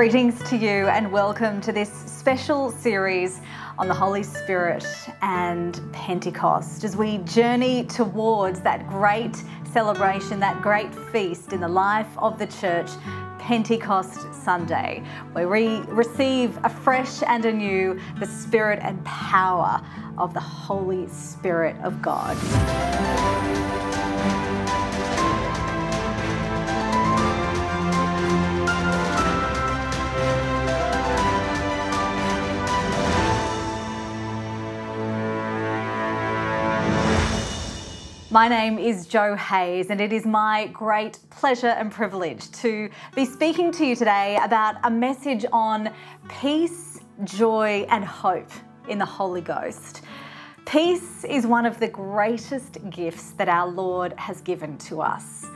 Greetings to you and welcome to this special series on the Holy Spirit and Pentecost as we journey towards that great celebration, that great feast in the life of the church, Pentecost Sunday, where we receive afresh and anew the spirit and power of the Holy Spirit of God. My name is Jo Hayes, and it is my great pleasure and privilege to be speaking to you today about a message on peace, joy, and hope in the Holy Ghost. Peace is one of the greatest gifts that our Lord has given to us.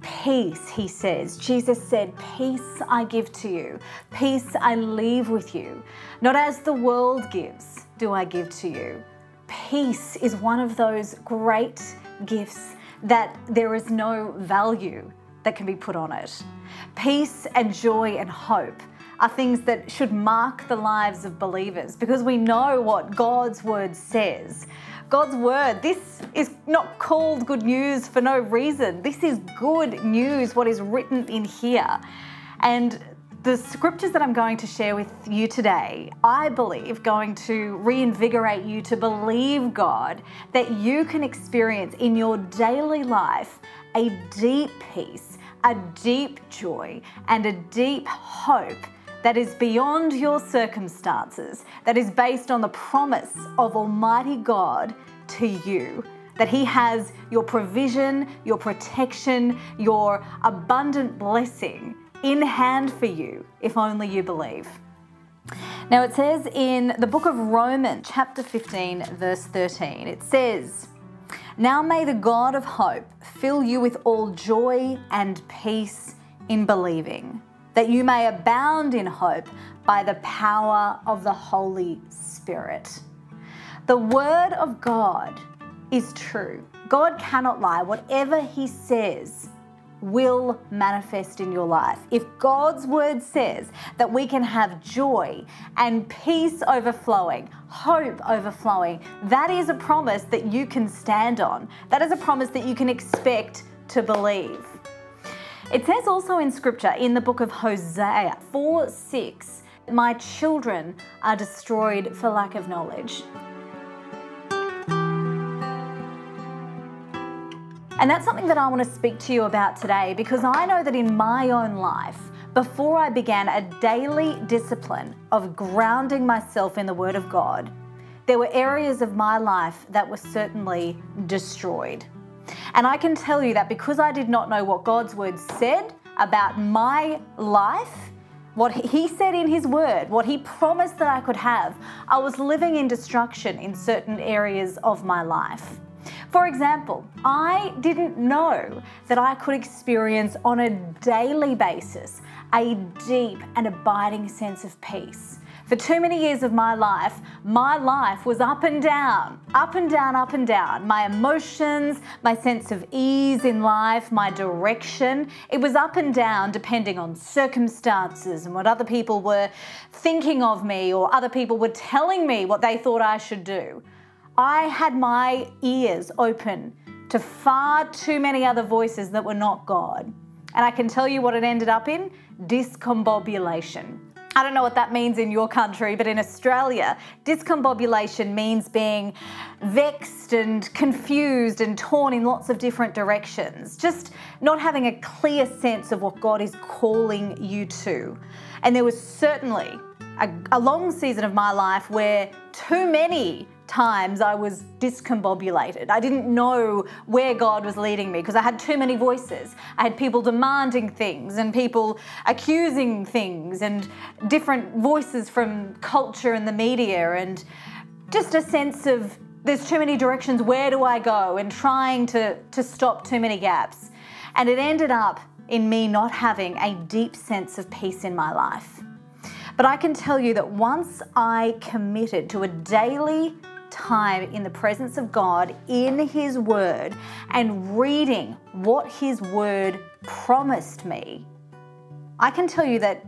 Peace, he says. Jesus said, Peace I give to you, peace I leave with you. Not as the world gives, do I give to you. Peace is one of those great gifts that there is no value that can be put on it. Peace and joy and hope are things that should mark the lives of believers because we know what God's word says. God's word, this is not called good news for no reason. This is good news, what is written in here. And the scriptures that I'm going to share with you today, I believe, going to reinvigorate you to believe God that you can experience in your daily life a deep peace, a deep joy, and a deep hope that is beyond your circumstances, that is based on the promise of Almighty God to you that He has your provision, your protection, your abundant blessing in hand for you if only you believe. Now it says in the book of Romans, chapter 15, verse 13, it says, Now may the God of hope fill you with all joy and peace in believing, that you may abound in hope by the power of the Holy Spirit. The Word of God is true. God cannot lie. Whatever He says, will manifest in your life. If God's word says that we can have joy and peace overflowing, hope overflowing, that is a promise that you can stand on. That is a promise that you can expect to believe. It says also in scripture in the book of Hosea 4 6, my children are destroyed for lack of knowledge. And that's something that I want to speak to you about today because I know that in my own life, before I began a daily discipline of grounding myself in the Word of God, there were areas of my life that were certainly destroyed. And I can tell you that because I did not know what God's Word said about my life, what He said in His Word, what He promised that I could have, I was living in destruction in certain areas of my life. For example, I didn't know that I could experience on a daily basis a deep and abiding sense of peace. For too many years of my life, my life was up and down, up and down, up and down. My emotions, my sense of ease in life, my direction, it was up and down depending on circumstances and what other people were thinking of me or other people were telling me what they thought I should do. I had my ears open to far too many other voices that were not God. And I can tell you what it ended up in discombobulation. I don't know what that means in your country, but in Australia, discombobulation means being vexed and confused and torn in lots of different directions. Just not having a clear sense of what God is calling you to. And there was certainly a, a long season of my life where too many times I was discombobulated. I didn't know where God was leading me because I had too many voices. I had people demanding things and people accusing things and different voices from culture and the media and just a sense of there's too many directions, where do I go? And trying to, to stop too many gaps. And it ended up in me not having a deep sense of peace in my life. But I can tell you that once I committed to a daily time in the presence of God in His Word and reading what His Word promised me, I can tell you that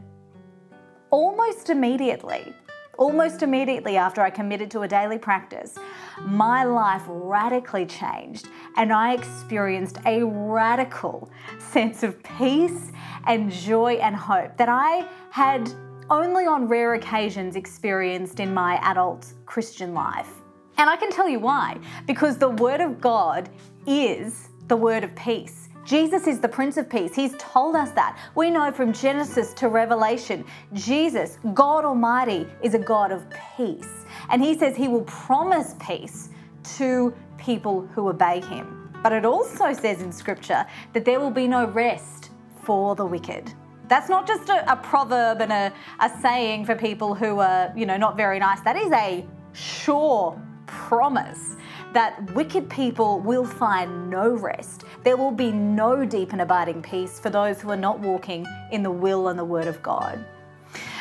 almost immediately, almost immediately after I committed to a daily practice, my life radically changed and I experienced a radical sense of peace and joy and hope that I had only on rare occasions experienced in my adult Christian life. And I can tell you why. Because the Word of God is the Word of peace. Jesus is the Prince of Peace. He's told us that. We know from Genesis to Revelation, Jesus, God Almighty, is a God of peace. And He says He will promise peace to people who obey Him. But it also says in Scripture that there will be no rest for the wicked. That's not just a, a proverb and a, a saying for people who are, you know, not very nice. That is a sure promise that wicked people will find no rest. There will be no deep and abiding peace for those who are not walking in the will and the word of God.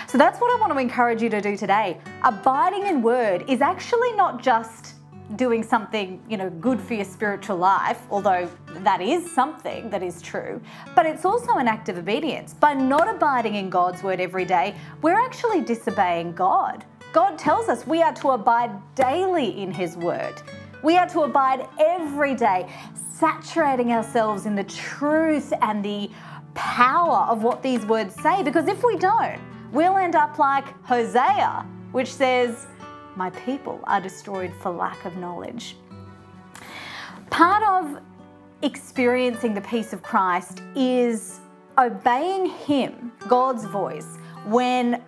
So that's what I want to encourage you to do today. Abiding in word is actually not just doing something, you know, good for your spiritual life, although that is something that is true, but it's also an act of obedience. By not abiding in God's word every day, we're actually disobeying God. God tells us we are to abide daily in his word. We are to abide every day, saturating ourselves in the truth and the power of what these words say, because if we don't, we'll end up like Hosea, which says, my people are destroyed for lack of knowledge. Part of experiencing the peace of Christ is obeying Him, God's voice, when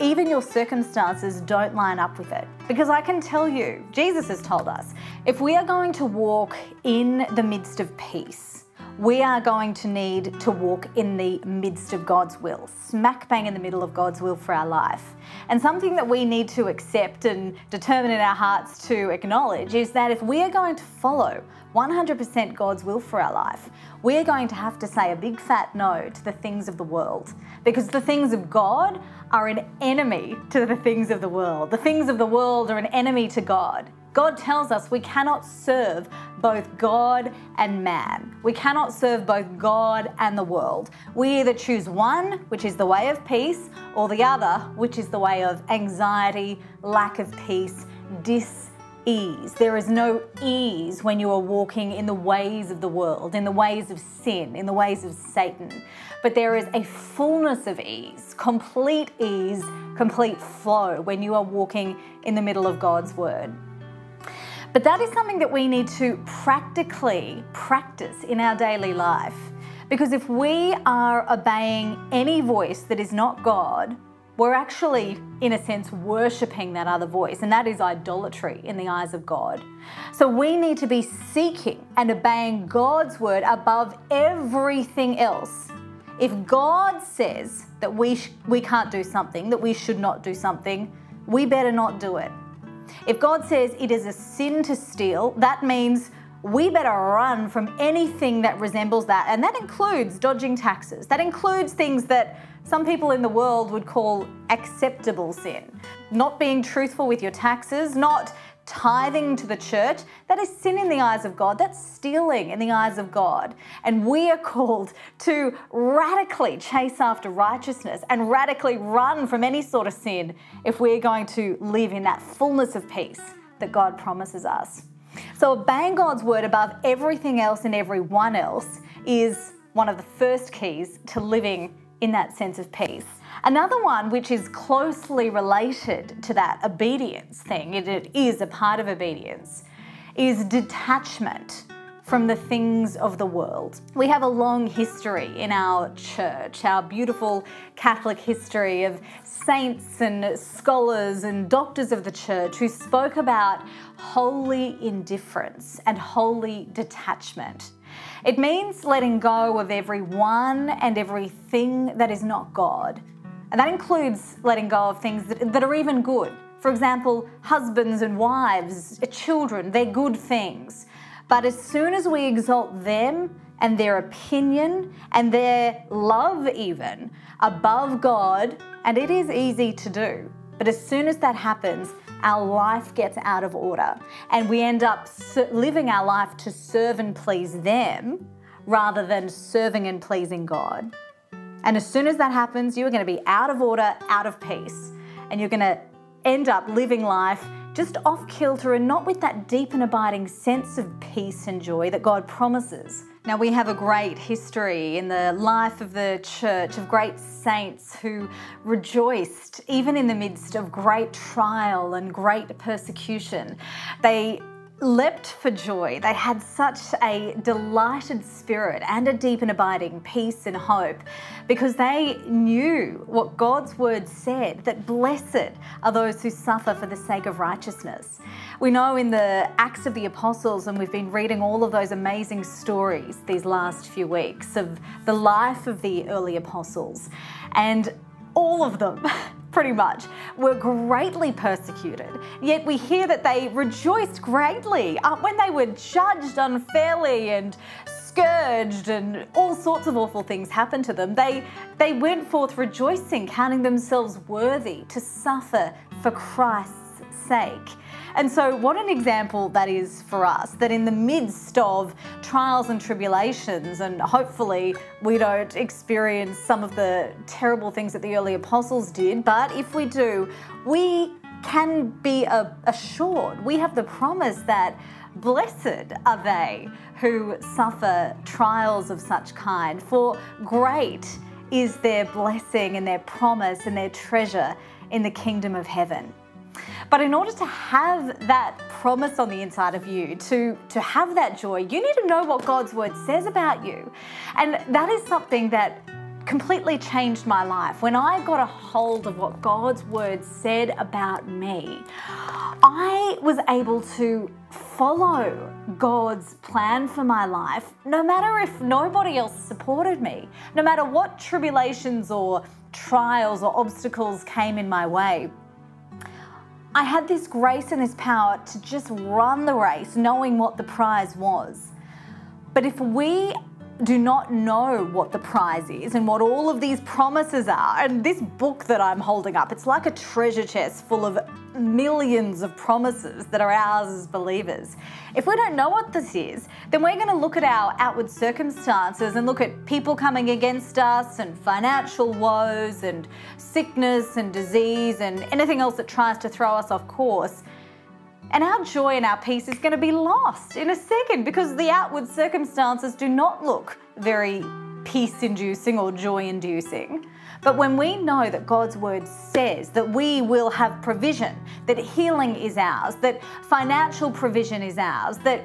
even your circumstances don't line up with it. Because I can tell you, Jesus has told us, if we are going to walk in the midst of peace, we are going to need to walk in the midst of God's will, smack bang in the middle of God's will for our life. And something that we need to accept and determine in our hearts to acknowledge is that if we are going to follow 100% God's will for our life, we're going to have to say a big fat no to the things of the world. Because the things of God are an enemy to the things of the world. The things of the world are an enemy to God. God tells us we cannot serve both God and man. We cannot serve both God and the world. We either choose one, which is the way of peace, or the other, which is the way of anxiety, lack of peace, dis ease. There is no ease when you are walking in the ways of the world, in the ways of sin, in the ways of Satan. But there is a fullness of ease, complete ease, complete flow when you are walking in the middle of God's word. But that is something that we need to practically practice in our daily life. Because if we are obeying any voice that is not God, we're actually, in a sense, worshipping that other voice, and that is idolatry in the eyes of God. So we need to be seeking and obeying God's word above everything else. If God says that we, we can't do something, that we should not do something, we better not do it. If God says it is a sin to steal, that means we better run from anything that resembles that. And that includes dodging taxes. That includes things that some people in the world would call acceptable sin. Not being truthful with your taxes, not tithing to the church, that is sin in the eyes of God. That's stealing in the eyes of God. And we are called to radically chase after righteousness and radically run from any sort of sin if we're going to live in that fullness of peace that God promises us. So, obeying God's word above everything else and everyone else is one of the first keys to living in that sense of peace. Another one, which is closely related to that obedience thing, it is a part of obedience, is detachment from the things of the world. We have a long history in our church, our beautiful Catholic history of saints and scholars and doctors of the church who spoke about holy indifference and holy detachment. It means letting go of everyone and everything that is not God. And that includes letting go of things that, that are even good. For example, husbands and wives, children, they're good things. But as soon as we exalt them and their opinion and their love, even above God, and it is easy to do, but as soon as that happens, our life gets out of order and we end up living our life to serve and please them rather than serving and pleasing God. And as soon as that happens, you are going to be out of order, out of peace. And you're going to end up living life just off kilter and not with that deep and abiding sense of peace and joy that God promises. Now, we have a great history in the life of the church of great saints who rejoiced even in the midst of great trial and great persecution. They leapt for joy. They had such a delighted spirit and a deep and abiding peace and hope because they knew what God's word said that blessed are those who suffer for the sake of righteousness. We know in the Acts of the Apostles, and we've been reading all of those amazing stories these last few weeks of the life of the early apostles, and all of them pretty much, were greatly persecuted. Yet we hear that they rejoiced greatly uh, when they were judged unfairly and scourged and all sorts of awful things happened to them. They, they went forth rejoicing, counting themselves worthy to suffer for Christ's sake. And so, what an example that is for us that in the midst of trials and tribulations, and hopefully we don't experience some of the terrible things that the early apostles did, but if we do, we can be assured, we have the promise that blessed are they who suffer trials of such kind, for great is their blessing and their promise and their treasure in the kingdom of heaven. But in order to have that promise on the inside of you, to, to have that joy, you need to know what God's word says about you. And that is something that completely changed my life. When I got a hold of what God's word said about me, I was able to follow God's plan for my life, no matter if nobody else supported me, no matter what tribulations or trials or obstacles came in my way. I had this grace and this power to just run the race knowing what the prize was. But if we do not know what the prize is and what all of these promises are. And this book that I'm holding up, it's like a treasure chest full of millions of promises that are ours as believers. If we don't know what this is, then we're going to look at our outward circumstances and look at people coming against us and financial woes and sickness and disease and anything else that tries to throw us off course and our joy and our peace is going to be lost in a second because the outward circumstances do not look very peace inducing or joy inducing. But when we know that God's word says that we will have provision, that healing is ours, that financial provision is ours, that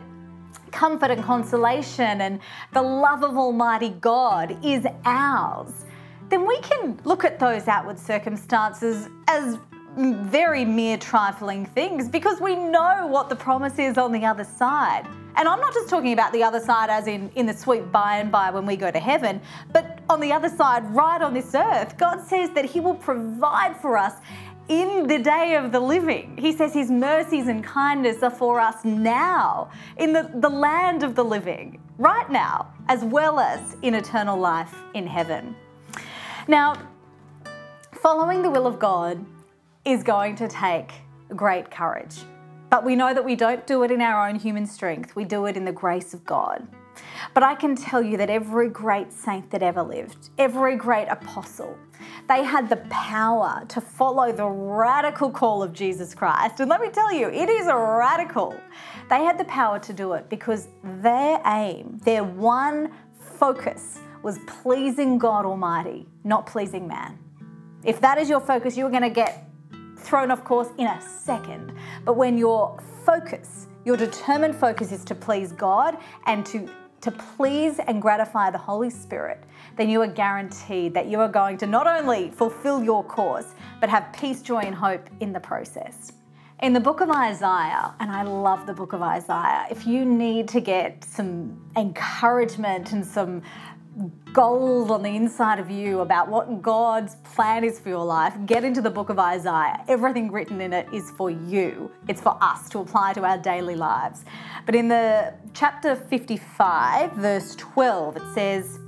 comfort and consolation and the love of Almighty God is ours, then we can look at those outward circumstances as very mere trifling things because we know what the promise is on the other side. And I'm not just talking about the other side as in, in the sweet by and by when we go to heaven, but on the other side, right on this earth, God says that He will provide for us in the day of the living. He says His mercies and kindness are for us now, in the, the land of the living, right now, as well as in eternal life in heaven. Now, following the will of God is going to take great courage. But we know that we don't do it in our own human strength, we do it in the grace of God. But I can tell you that every great saint that ever lived, every great apostle, they had the power to follow the radical call of Jesus Christ. And let me tell you, it is radical. They had the power to do it because their aim, their one focus was pleasing God Almighty, not pleasing man. If that is your focus, you're going to get thrown off course in a second. But when your focus, your determined focus is to please God and to to please and gratify the Holy Spirit, then you are guaranteed that you are going to not only fulfill your course, but have peace, joy, and hope in the process. In the book of Isaiah, and I love the book of Isaiah, if you need to get some encouragement and some gold on the inside of you about what God's plan is for your life, get into the book of Isaiah. Everything written in it is for you, it's for us to apply to our daily lives. But in the chapter 55, verse 12, it says,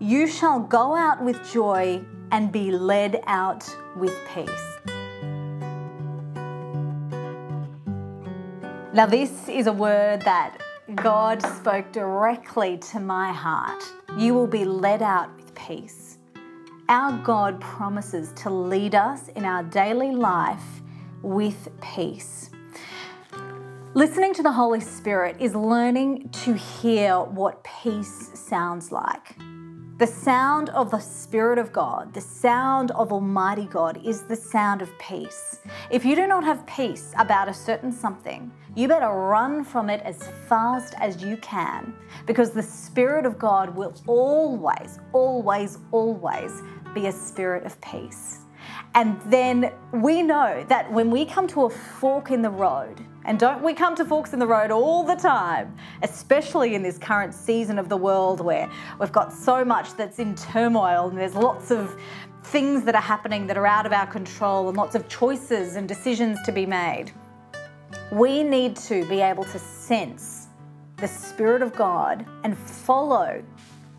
You shall go out with joy and be led out with peace. Now, this is a word that God spoke directly to my heart. You will be led out with peace. our God promises to lead us in our daily life with peace. Listening to the Holy Spirit is learning to hear what peace sounds like. The sound of the Spirit of God, the sound of Almighty God, is the sound of peace. If you do not have peace about a certain something, you better run from it as fast as you can because the Spirit of God will always, always, always be a spirit of peace. And then we know that when we come to a fork in the road, and don't we come to forks in the road all the time, especially in this current season of the world where we've got so much that's in turmoil and there's lots of things that are happening that are out of our control and lots of choices and decisions to be made. We need to be able to sense the Spirit of God and follow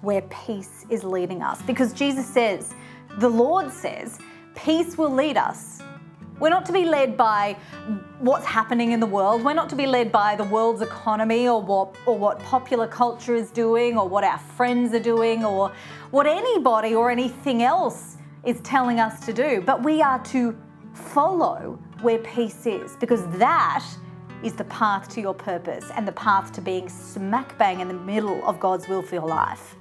where peace is leading us. Because Jesus says, the Lord says, peace will lead us. We're not to be led by what's happening in the world. We're not to be led by the world's economy or what, or what popular culture is doing or what our friends are doing or what anybody or anything else is telling us to do. But we are to follow where peace is because that is the path to your purpose and the path to being smack bang in the middle of God's will for your life.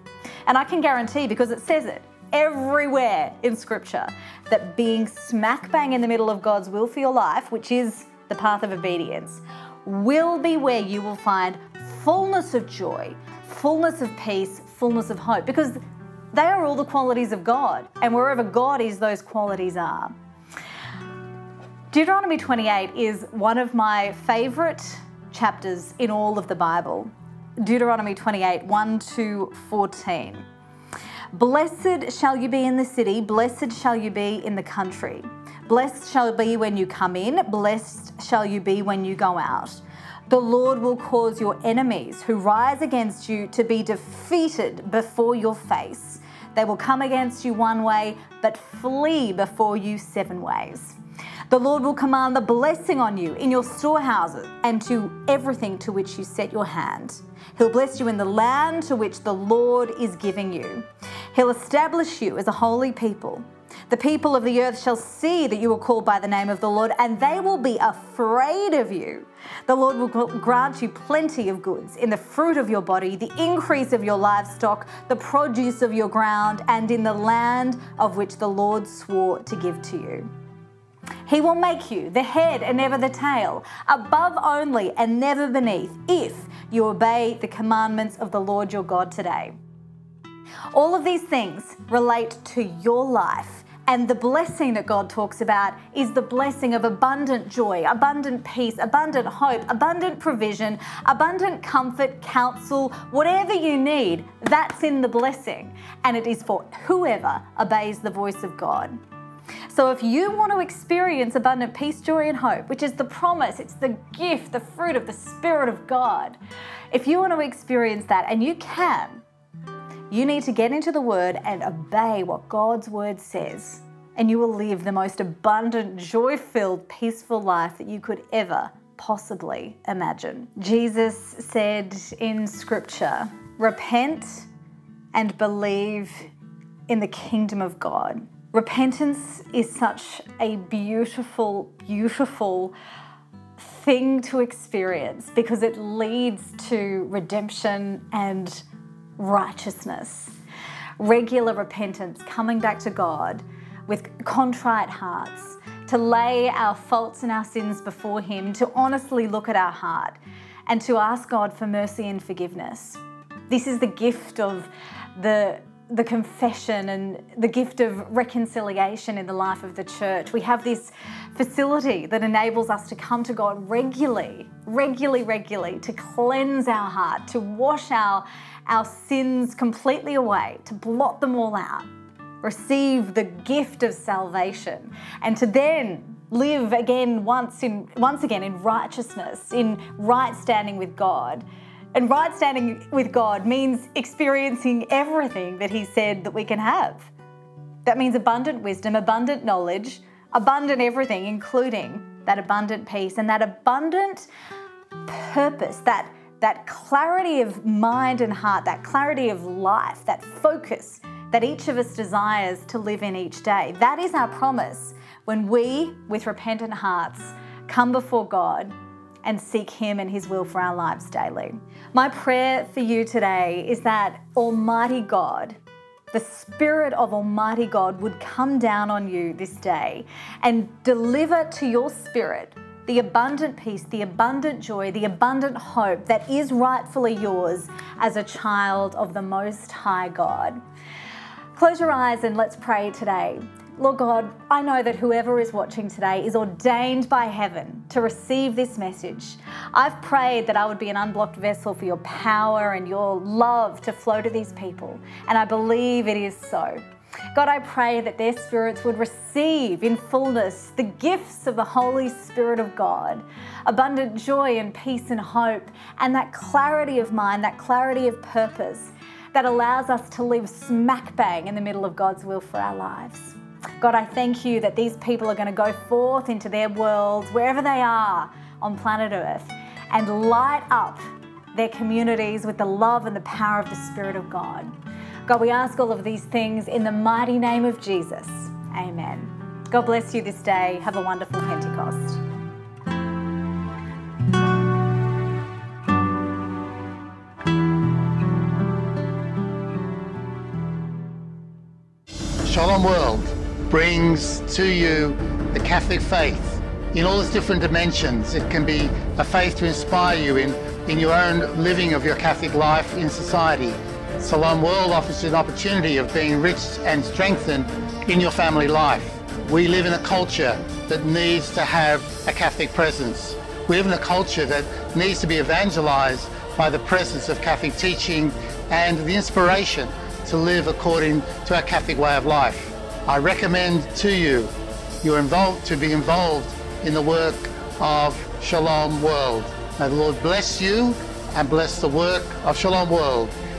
And I can guarantee because it says it everywhere in Scripture that being smack bang in the middle of God's will for your life, which is the path of obedience, will be where you will find fullness of joy, fullness of peace, fullness of hope, because they are all the qualities of God. And wherever God is, those qualities are. Deuteronomy 28 is one of my favorite chapters in all of the Bible. Deuteronomy 28, 1 to 14. Blessed shall you be in the city, blessed shall you be in the country. Blessed shall be when you come in, blessed shall you be when you go out. The Lord will cause your enemies who rise against you to be defeated before your face. They will come against you one way, but flee before you seven ways. The Lord will command the blessing on you in your storehouses and to everything to which you set your hand. He'll bless you in the land to which the Lord is giving you. He'll establish you as a holy people. The people of the earth shall see that you are called by the name of the Lord, and they will be afraid of you. The Lord will grant you plenty of goods in the fruit of your body, the increase of your livestock, the produce of your ground, and in the land of which the Lord swore to give to you. He will make you the head and never the tail, above only and never beneath, if you obey the commandments of the Lord your God today. All of these things relate to your life. And the blessing that God talks about is the blessing of abundant joy, abundant peace, abundant hope, abundant provision, abundant comfort, counsel, whatever you need, that's in the blessing. And it is for whoever obeys the voice of God. So, if you want to experience abundant peace, joy, and hope, which is the promise, it's the gift, the fruit of the Spirit of God, if you want to experience that, and you can, you need to get into the Word and obey what God's Word says. And you will live the most abundant, joy filled, peaceful life that you could ever possibly imagine. Jesus said in Scripture, Repent and believe in the kingdom of God. Repentance is such a beautiful, beautiful thing to experience because it leads to redemption and righteousness. Regular repentance, coming back to God with contrite hearts, to lay our faults and our sins before Him, to honestly look at our heart, and to ask God for mercy and forgiveness. This is the gift of the the confession and the gift of reconciliation in the life of the church. We have this facility that enables us to come to God regularly, regularly, regularly, to cleanse our heart, to wash our, our sins completely away, to blot them all out, receive the gift of salvation, and to then live again once in once again in righteousness, in right standing with God and right standing with God means experiencing everything that He said that we can have. That means abundant wisdom, abundant knowledge, abundant everything, including that abundant peace and that abundant purpose, that, that clarity of mind and heart, that clarity of life, that focus that each of us desires to live in each day. That is our promise when we, with repentant hearts, come before God and seek Him and His will for our lives daily. My prayer for you today is that Almighty God, the Spirit of Almighty God, would come down on you this day and deliver to your spirit the abundant peace, the abundant joy, the abundant hope that is rightfully yours as a child of the Most High God. Close your eyes and let's pray today. Lord God, I know that whoever is watching today is ordained by heaven to receive this message. I've prayed that I would be an unblocked vessel for your power and your love to flow to these people, and I believe it is so. God, I pray that their spirits would receive in fullness the gifts of the Holy Spirit of God, abundant joy and peace and hope, and that clarity of mind, that clarity of purpose that allows us to live smack bang in the middle of God's will for our lives. God, I thank you that these people are going to go forth into their worlds, wherever they are on planet Earth, and light up their communities with the love and the power of the Spirit of God. God, we ask all of these things in the mighty name of Jesus. Amen. God bless you this day. Have a wonderful Pentecost. Shalom World brings to you the Catholic faith in all its different dimensions. It can be a faith to inspire you in, in your own living of your Catholic life in society. Shalom World offers an opportunity of being enriched and strengthened in your family life. We live in a culture that needs to have a Catholic presence. We live in a culture that needs to be evangelized by the presence of Catholic teaching and the inspiration to live according to our Catholic way of life. I recommend to you you're involved to be involved in the work of Shalom World. May the Lord bless you and bless the work of Shalom World.